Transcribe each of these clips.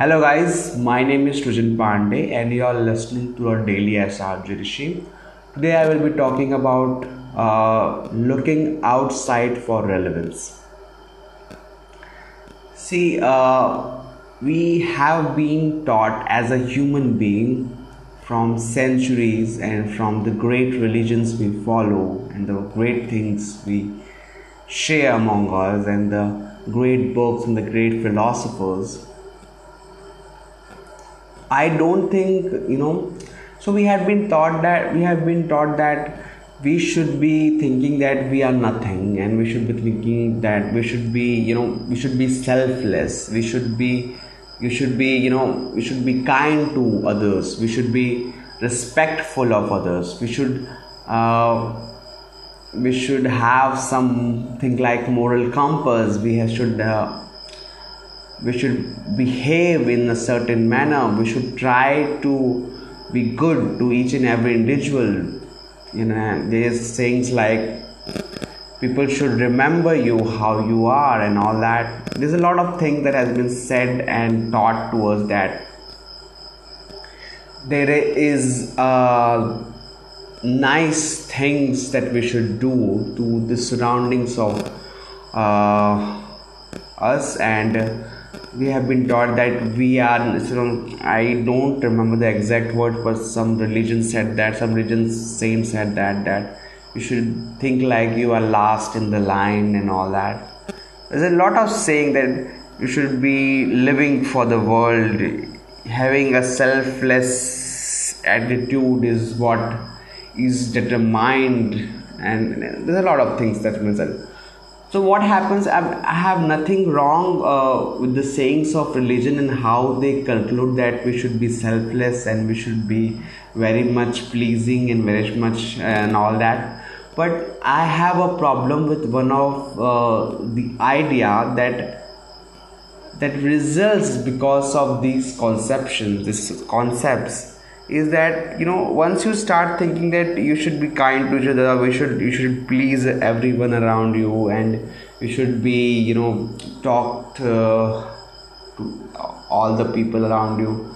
Hello, guys. My name is Trujan Pandey, and you are listening to our daily SRG regime. Today, I will be talking about uh, looking outside for relevance. See, uh, we have been taught as a human being from centuries and from the great religions we follow and the great things we share among us and the great books and the great philosophers i don't think you know so we have been taught that we have been taught that we should be thinking that we are nothing and we should be thinking that we should be you know we should be selfless. We should be you should be you know we should be kind to others. We should be respectful of others. We should uh, we should have something like moral compass. We should uh, we should behave in a certain manner. We should try to be good to each and every individual. You know there's things like people should remember you how you are and all that. There's a lot of things that has been said and taught to us that there is uh, nice things that we should do to the surroundings of uh, us and we have been taught that we are i don't remember the exact word but some religion said that some religion saint said that that you should think like you are last in the line and all that. There's a lot of saying that you should be living for the world. Having a selfless attitude is what is determined and there's a lot of things that result so what happens i have nothing wrong uh, with the sayings of religion and how they conclude that we should be selfless and we should be very much pleasing and very much uh, and all that. But i have a problem with one of uh, the idea that that results because of these conceptions these concepts is that you know once you start thinking that you should be kind to each other we should you should please everyone around you and you should be you know talk to, all the people around you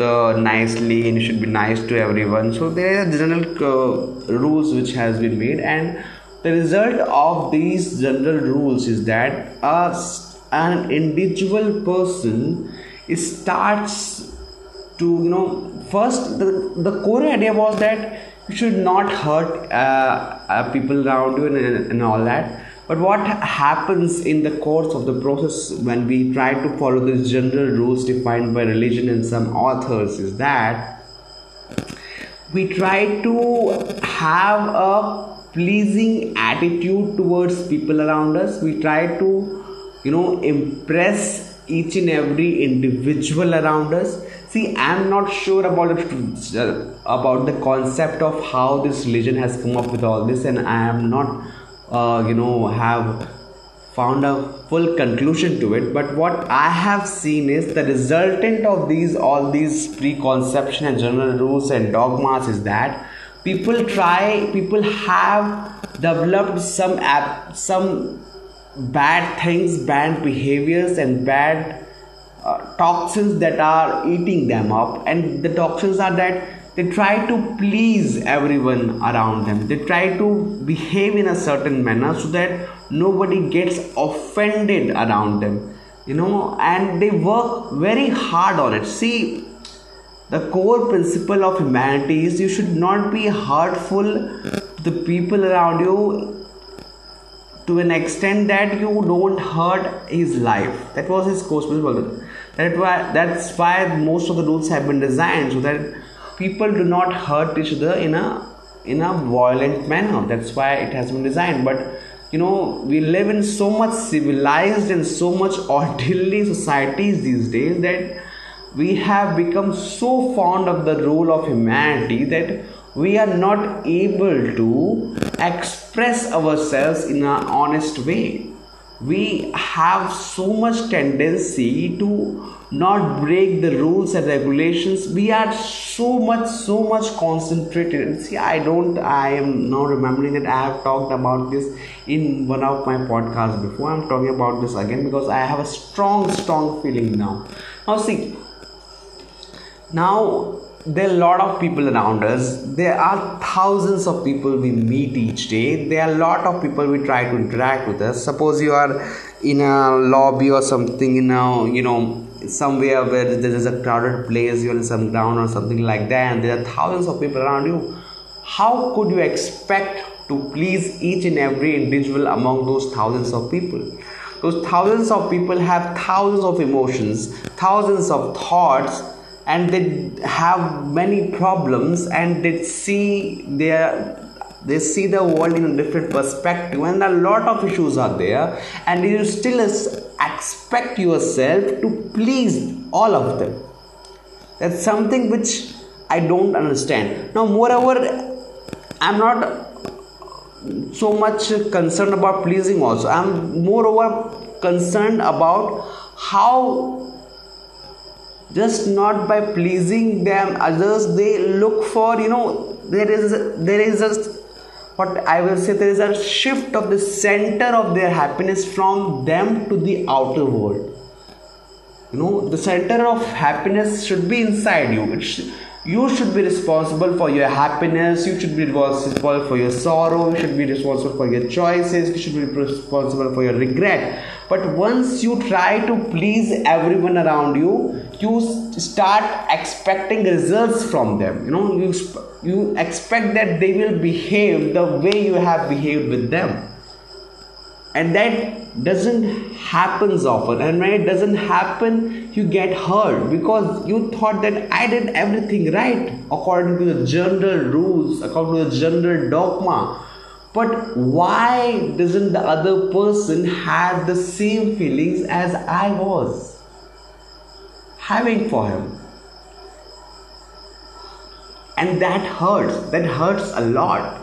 uh, nicely and you should be nice to everyone. So there are general uh, rules which has been made and the result of these general rules is that us an individual person starts to you know first the, the core idea was that you should not hurt uh, uh, people around you and, and all that. But what happens in the course of the process when we try to follow the general rules defined by religion and some authors is that we try to have a pleasing attitude towards people around us. We try to you know impress each and every individual around us see i'm not sure about uh, about the concept of how this religion has come up with all this and i am not uh, you know have found a full conclusion to it. But what i have seen is the resultant of these all these preconception and general rules and dogmas is that people try people have developed some app some bad things, bad behaviors, and bad uh, toxins that are eating them up. And the toxins are that they try to please everyone around them, they try to behave in a certain manner so that nobody gets offended around them, you know, and they work very hard on it. See, the core principle of humanity is you should not be hurtful to the people around you to an extent that you don't hurt his life. That was his core principle. That why that's why most of the rules have been designed so that people do not hurt each other in a in a violent manner. That's why it has been designed. But you know, we live in so much civilized and so much orderly societies these days that we have become so fond of the rule of humanity that we are not able to express ourselves in an honest way we have so much tendency to not break the rules and regulations. We are so much so much concentrated. See i don't i am now remembering that i have talked about this in one of my podcasts before. I'm talking about this again because i have a strong strong feeling now. Now see. Now there are a lot of people around us. There are thousands of people we meet each day. There are a lot of people we try to interact with us. Suppose you are in a lobby or something in a you know somewhere where there is a crowded place you're in some ground or something like that and there are thousands of people around you. How could you expect to please each and every individual among those thousands of people? Those thousands of people have thousands of emotions thousands of thoughts and they have many problems and they see their they see the world in a different perspective and a lot of issues are there and you still expect yourself to please all of them. That's something which i don't understand. Now moreover i'm not so much concerned about pleasing also. I'm moreover concerned about how just not by pleasing them others they look for you know there is there is a what i will say there is a shift of the center of their happiness from them to the outer world. You know the center of happiness should be inside you. You should be responsible for your happiness you should be responsible for your sorrow you should be responsible for your choices you should be responsible for your regret but once you try to please everyone around you you start expecting results from them. You know you you expect that they will behave the way you have behaved with them. And that doesn't happens often. And when it doesn't happen you get hurt because you thought that i did everything right according to the general rules according to the general dogma but why doesn't the other person have the same feelings as i was? Having for him. And that hurts. That hurts a lot.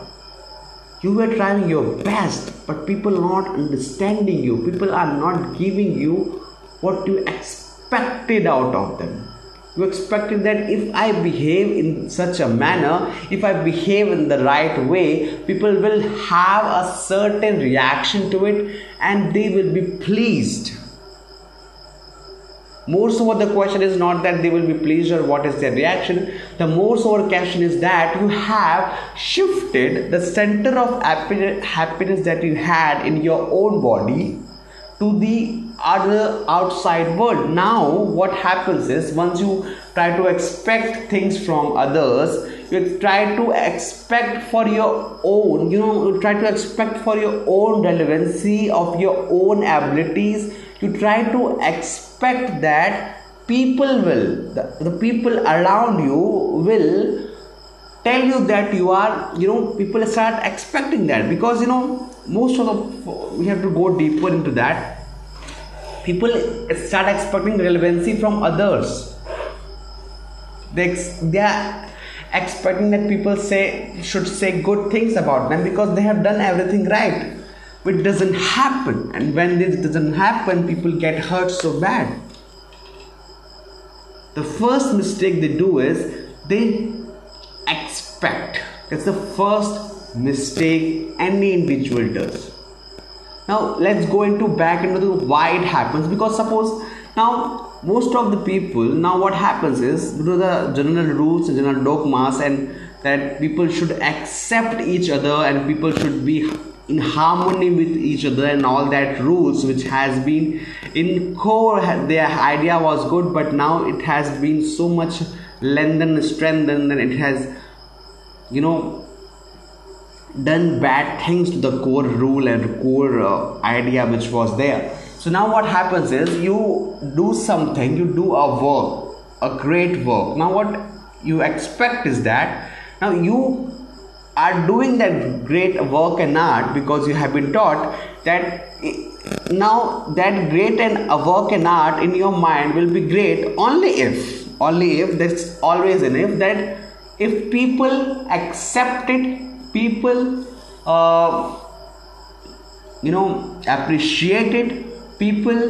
You were trying your best but people are not understanding you. People are not giving you what you expected out of them you expected that if i behave in such a manner if i behave in the right way people will have a certain reaction to it and they will be pleased. More so what the question is not that they will be pleased or what is their reaction. The more so the question is that you have shifted the center of happiness that you had in your own body to the other outside world. Now what happens is once you try to expect things from others you try to expect for your own you know you try to expect for your own relevancy of your own abilities. You try to expect that people will the, the people around you will tell you that you are you know people start expecting that. Because you know most of the we have to go deeper into that people start expecting relevancy from others. They, they are expecting that people say should say good things about them because they have done everything right. Which doesn't happen. And when this doesn't happen people get hurt so bad. The first mistake they do is they expect. That's the first mistake any individual does now let's go into back into the why it happens because suppose now most of the people now what happens is due to the general rules and general dogmas and that people should accept each other and people should be in harmony with each other and all that rules which has been in core their idea was good but now it has been so much lengthened strengthened and it has you know done bad things to the core rule and core uh, idea which was there. So now what happens is you do something you do a work a great work. Now what you expect is that now you are doing that great work and art because you have been taught that now that great and a work and art in your mind will be great only if only if that's always an if that if people accept it people uh, you know appreciate it people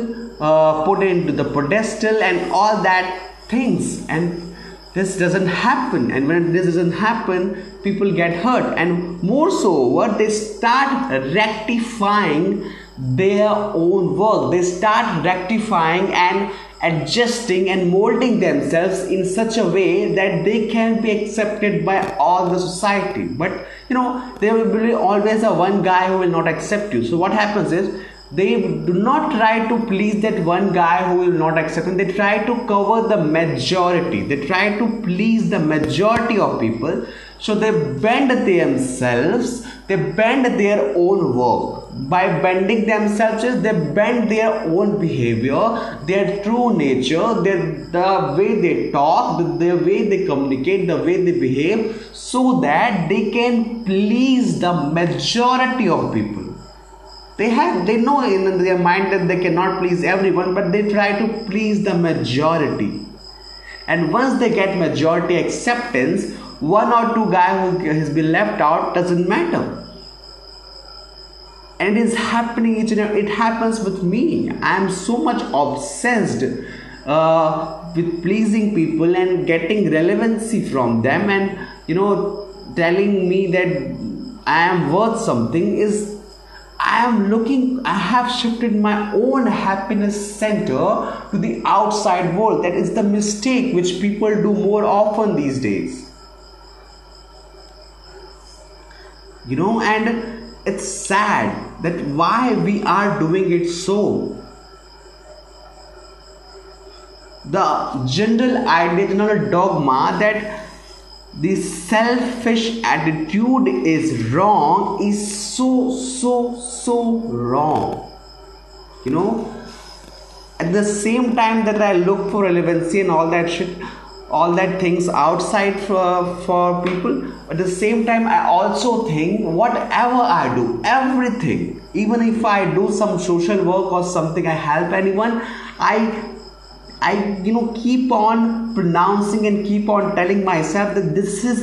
uh, put into the pedestal and all that things. And this doesn't happen. And when this doesn't happen people get hurt. And more so what they start rectifying their own work. They start rectifying and adjusting and molding themselves in such a way that they can be accepted by all the society. But you know there will be always a one guy who will not accept you. So what happens is they do not try to please that one guy who will not accept them. They try to cover the majority. They try to please the majority of people so they bend themselves they bend their own work. By bending themselves they bend their own behavior their true nature their the way they talk the, the way they communicate the way they behave so that they can please the majority of people. They have they know in their mind that they cannot please everyone but they try to please the majority. And once they get majority acceptance one or two guy who has been left out doesn't matter. And it is happening each and it happens with me. I am so much obsessed uh, with pleasing people and getting relevancy from them. And you know telling me that i am worth something is i am looking i have shifted my own happiness center to the outside world. That is the mistake which people do more often these days you know and it's sad that why we are doing it so. The general idea general dogma that the selfish attitude is wrong is so so so wrong. You know at the same time that i look for relevancy and all that shit all that things outside for, for people. At the same time i also think whatever i do everything even if i do some social work or something i help anyone i i you know keep on pronouncing and keep on telling myself that this is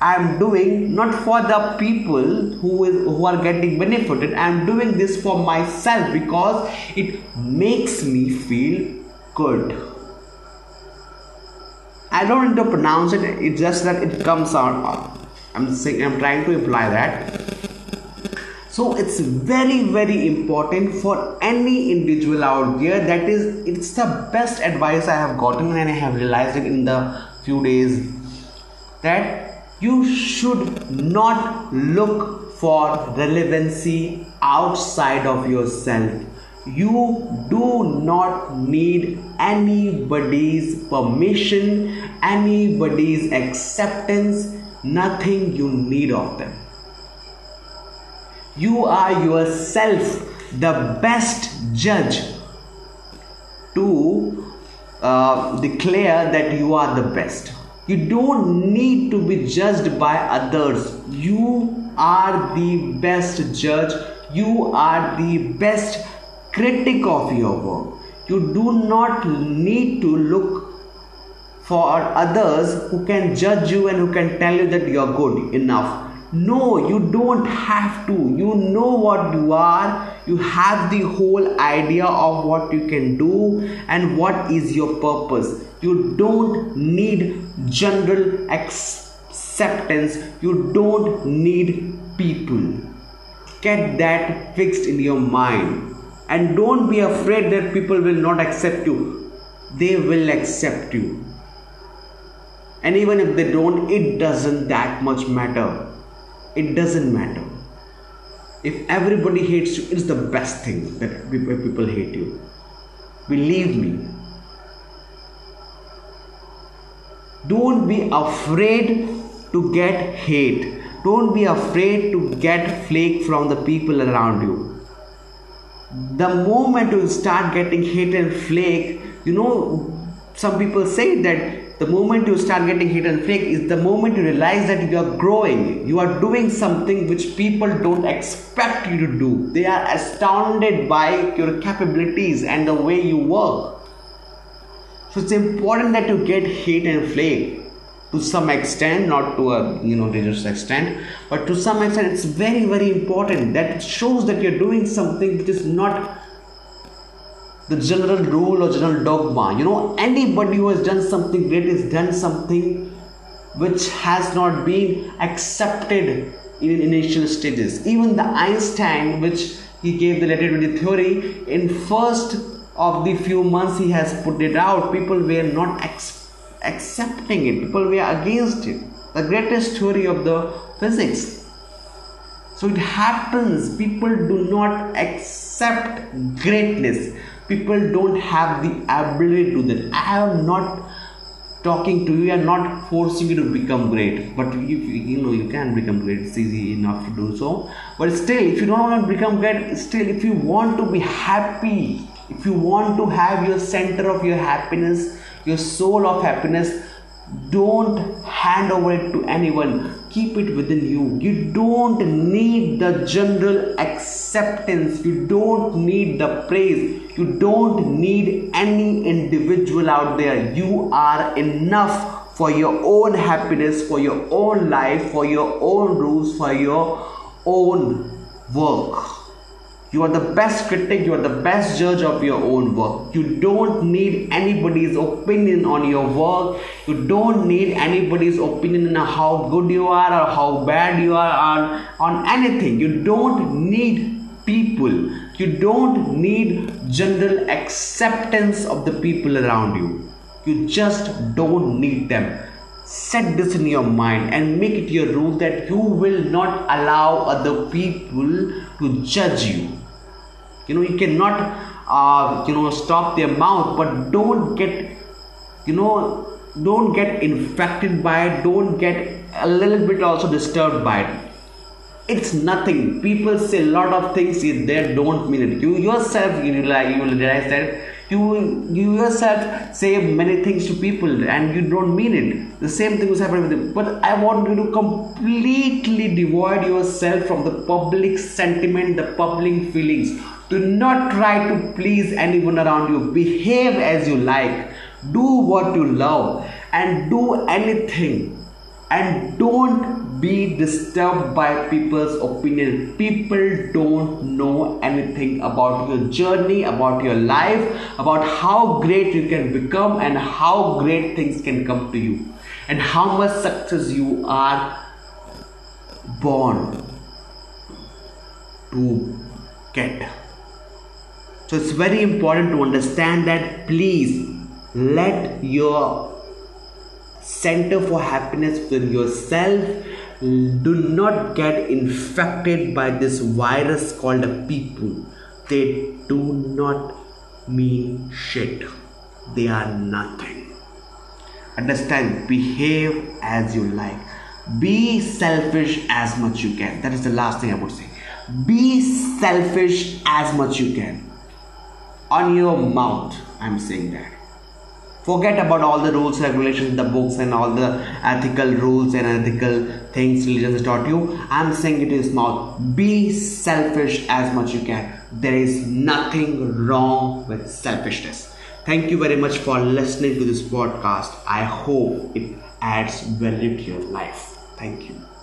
i am doing not for the people who is who are getting benefited. I am doing this for myself because it makes me feel good I don't need to pronounce it. It's just that it comes out. I'm saying I'm trying to imply that. So it's very very important for any individual out there. That is, it's the best advice I have gotten, and I have realized it in the few days that you should not look for relevancy outside of yourself you do not need anybody's permission, anybody's acceptance, nothing you need of them. You are yourself the best judge to uh, declare that you are the best. You don't need to be judged by others. You are the best judge. You are the best critic of your work. You do not need to look for others who can judge you and who can tell you that you are good enough. No, you don't have to. You know what you are. You have the whole idea of what you can do and what is your purpose. You don't need general acceptance. You don't need people. Get that fixed in your mind and don't be afraid that people will not accept you. They will accept you. And even if they don't it doesn't that much matter. It doesn't matter. If everybody hates you it's the best thing that people hate you. Believe me. Don't be afraid to get hate. Don't be afraid to get flake from the people around you the moment you start getting hit and flake you know some people say that the moment you start getting hit and flake is the moment you realize that you are growing. You are doing something which people don't expect you to do. They are astounded by your capabilities and the way you work. So it's important that you get hit and flake to some extent not to a you know dangerous extent but to some extent it's very very important that it shows that you're doing something which is not the general rule or general dogma. You know anybody who has done something great has done something which has not been accepted in initial stages. Even the einstein which he gave the relativity theory in first of the few months he has put it out people were not accepting it. People were against it. The greatest theory of the physics. So it happens. People do not accept greatness. People don't have the ability to do that. I am not talking to you. And not forcing you to become great. But you, you know you can become great. It's easy enough to do so. But still if you don't want to become great still if you want to be happy if you want to have your center of your happiness your soul of happiness don't hand over it to anyone. Keep it within you. You don't need the general acceptance. You don't need the praise. You don't need any individual out there. You are enough for your own happiness for your own life for your own rules for your own work you are the best critic, you are the best judge of your own work. You don't need anybody's opinion on your work. You don't need anybody's opinion on how good you are or how bad you are on, on anything. You don't need people. You don't need general acceptance of the people around you. You just don't need them set this in your mind and make it your rule that you will not allow other people to judge you you know you cannot uh, you know stop their mouth but don't get you know don't get infected by it. Don't get a little bit also disturbed by it. It's nothing. People say a lot of things if they don't mean it. You yourself you like you will realize that you you yourself say many things to people and you don't mean it. The same thing was happening with them. But i want you to completely devoid yourself from the public sentiment the public feelings do not try to please anyone around you. Behave as you like. Do what you love and do anything. And don't be disturbed by people's opinion. People don't know anything about your journey, about your life, about how great you can become, and how great things can come to you, and how much success you are born to get. So it's very important to understand that please let your center for happiness within yourself do not get infected by this virus called people. They do not mean shit. They are nothing. Understand, behave as you like. Be selfish as much you can. That is the last thing I would say. Be selfish as much you can on your mouth i'm saying that. Forget about all the rules regulations the books and all the ethical rules and ethical things religion has taught you. I'm saying it is mouth be selfish as much you can. There is nothing wrong with selfishness. Thank you very much for listening to this podcast. I hope it adds value to your life. Thank you